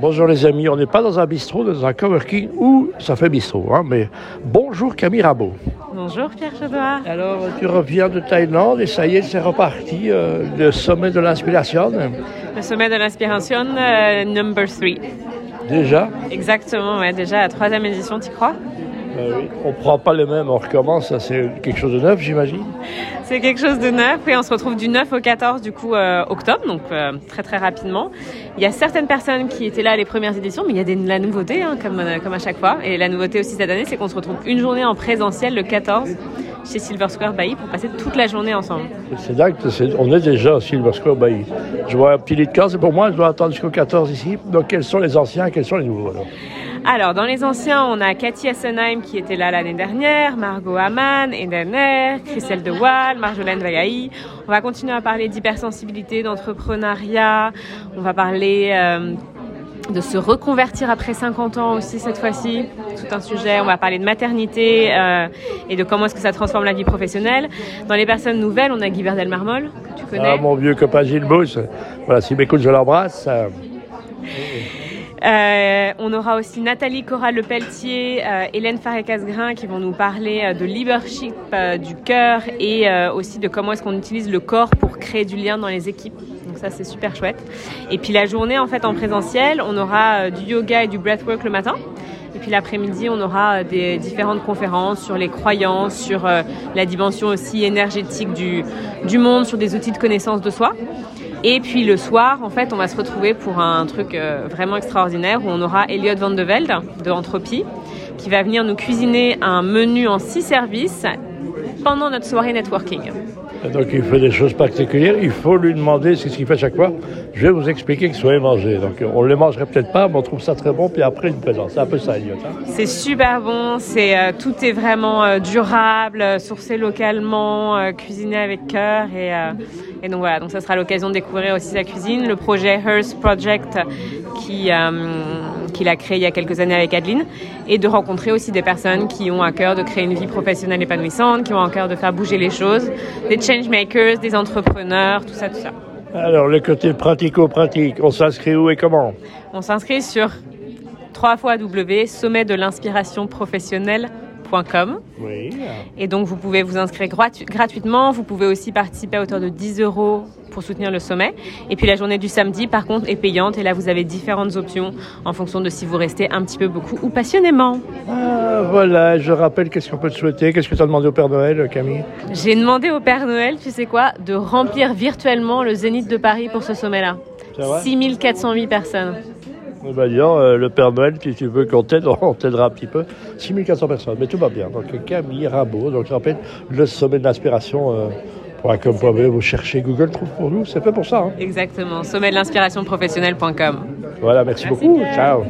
Bonjour les amis, on n'est pas dans un bistrot, dans un coworking où ça fait bistrot. Hein, mais bonjour Camille Rabot. Bonjour Pierre Chaudoir. Alors tu reviens de Thaïlande et ça y est, c'est reparti, euh, le sommet de l'inspiration. Le sommet de l'inspiration euh, number 3. Déjà? Exactement, ouais, déjà la troisième édition, tu crois? Ben oui. On ne prend pas les mêmes, on recommence, c'est quelque chose de neuf j'imagine. C'est quelque chose de neuf et on se retrouve du 9 au 14 du coup euh, octobre, donc euh, très très rapidement. Il y a certaines personnes qui étaient là à les premières éditions, mais il y a des, la nouveauté hein, comme, euh, comme à chaque fois. Et la nouveauté aussi cette année, c'est qu'on se retrouve une journée en présentiel le 14 chez Silver Square Bailly pour passer toute la journée ensemble. C'est dingue, on est déjà à Silver Square Bay. Je vois un petit lit de case, et pour moi je dois attendre jusqu'au 14 ici. Donc quels sont les anciens, quels sont les nouveaux alors? Alors, dans les anciens, on a Cathy Assenheim qui était là l'année dernière, Margot Hamann, Eden Air, Christelle De Waal, Marjolaine Vagaï. On va continuer à parler d'hypersensibilité, d'entrepreneuriat. On va parler euh, de se reconvertir après 50 ans aussi cette fois-ci. Tout un sujet. On va parler de maternité euh, et de comment est-ce que ça transforme la vie professionnelle. Dans les personnes nouvelles, on a Guy Verdel Marmol, que tu connais. Ah mon vieux copain Gilles Bousse. Voilà, s'il m'écoute, je l'embrasse. Euh, on aura aussi Nathalie Corral Lepelletier, euh, Hélène Faré-Casgrain qui vont nous parler euh, de leadership euh, du cœur et euh, aussi de comment est-ce qu'on utilise le corps pour créer du lien dans les équipes. Donc ça c'est super chouette. Et puis la journée en fait en présentiel, on aura du yoga et du breathwork le matin. Et puis l'après-midi, on aura des différentes conférences sur les croyances, sur la dimension aussi énergétique du, du monde, sur des outils de connaissance de soi. Et puis le soir, en fait, on va se retrouver pour un truc euh, vraiment extraordinaire où on aura Elliot Van de Velde de Entropie qui va venir nous cuisiner un menu en six services pendant notre soirée networking. Donc il fait des choses particulières, il faut lui demander ce qu'il fait chaque fois. Je vais vous expliquer que soit mangé. Donc on ne les mangerait peut-être pas, mais on trouve ça très bon, puis après une présence. C'est un peu ça, Elliot. hein. C'est super bon, c'est euh, tout est vraiment euh, durable, euh, sourcé localement, cuisiné avec cœur et, donc voilà, donc ça sera l'occasion de découvrir aussi sa cuisine, le projet Hearst Project qui qu'il a créé il y a quelques années avec Adeline et de rencontrer aussi des personnes qui ont à cœur de créer une vie professionnelle épanouissante, qui ont à cœur de faire bouger les choses, des change makers, des entrepreneurs, tout ça tout ça. Alors le côté pratico-pratique, on s'inscrit où et comment On s'inscrit sur 3 fois W sommet de l'inspiration professionnelle.com Oui. Et donc, vous pouvez vous inscrire gratu- gratuitement. Vous pouvez aussi participer à hauteur de 10 euros pour soutenir le sommet. Et puis, la journée du samedi, par contre, est payante. Et là, vous avez différentes options en fonction de si vous restez un petit peu beaucoup ou passionnément. Ah, voilà, je rappelle qu'est-ce qu'on peut te souhaiter? Qu'est-ce que tu as demandé au Père Noël, Camille? J'ai demandé au Père Noël, tu sais quoi, de remplir virtuellement le Zénith de Paris pour ce sommet-là. C'est vrai? 6408 personnes. Eh ben, dis donc, euh, le Père Noël, si tu veux qu'on t'aide, on t'aidera un petit peu. 6400 personnes, mais tout va bien. Donc Camille Rabot, donc je rappelle, le sommet de l'inspiration. Euh, pour comme vous cherchez Google trouve pour nous, c'est fait pour ça. hein. Exactement. Sommet de l'inspiration professionnelle.com. Voilà, merci, Merci, beaucoup. Ciao.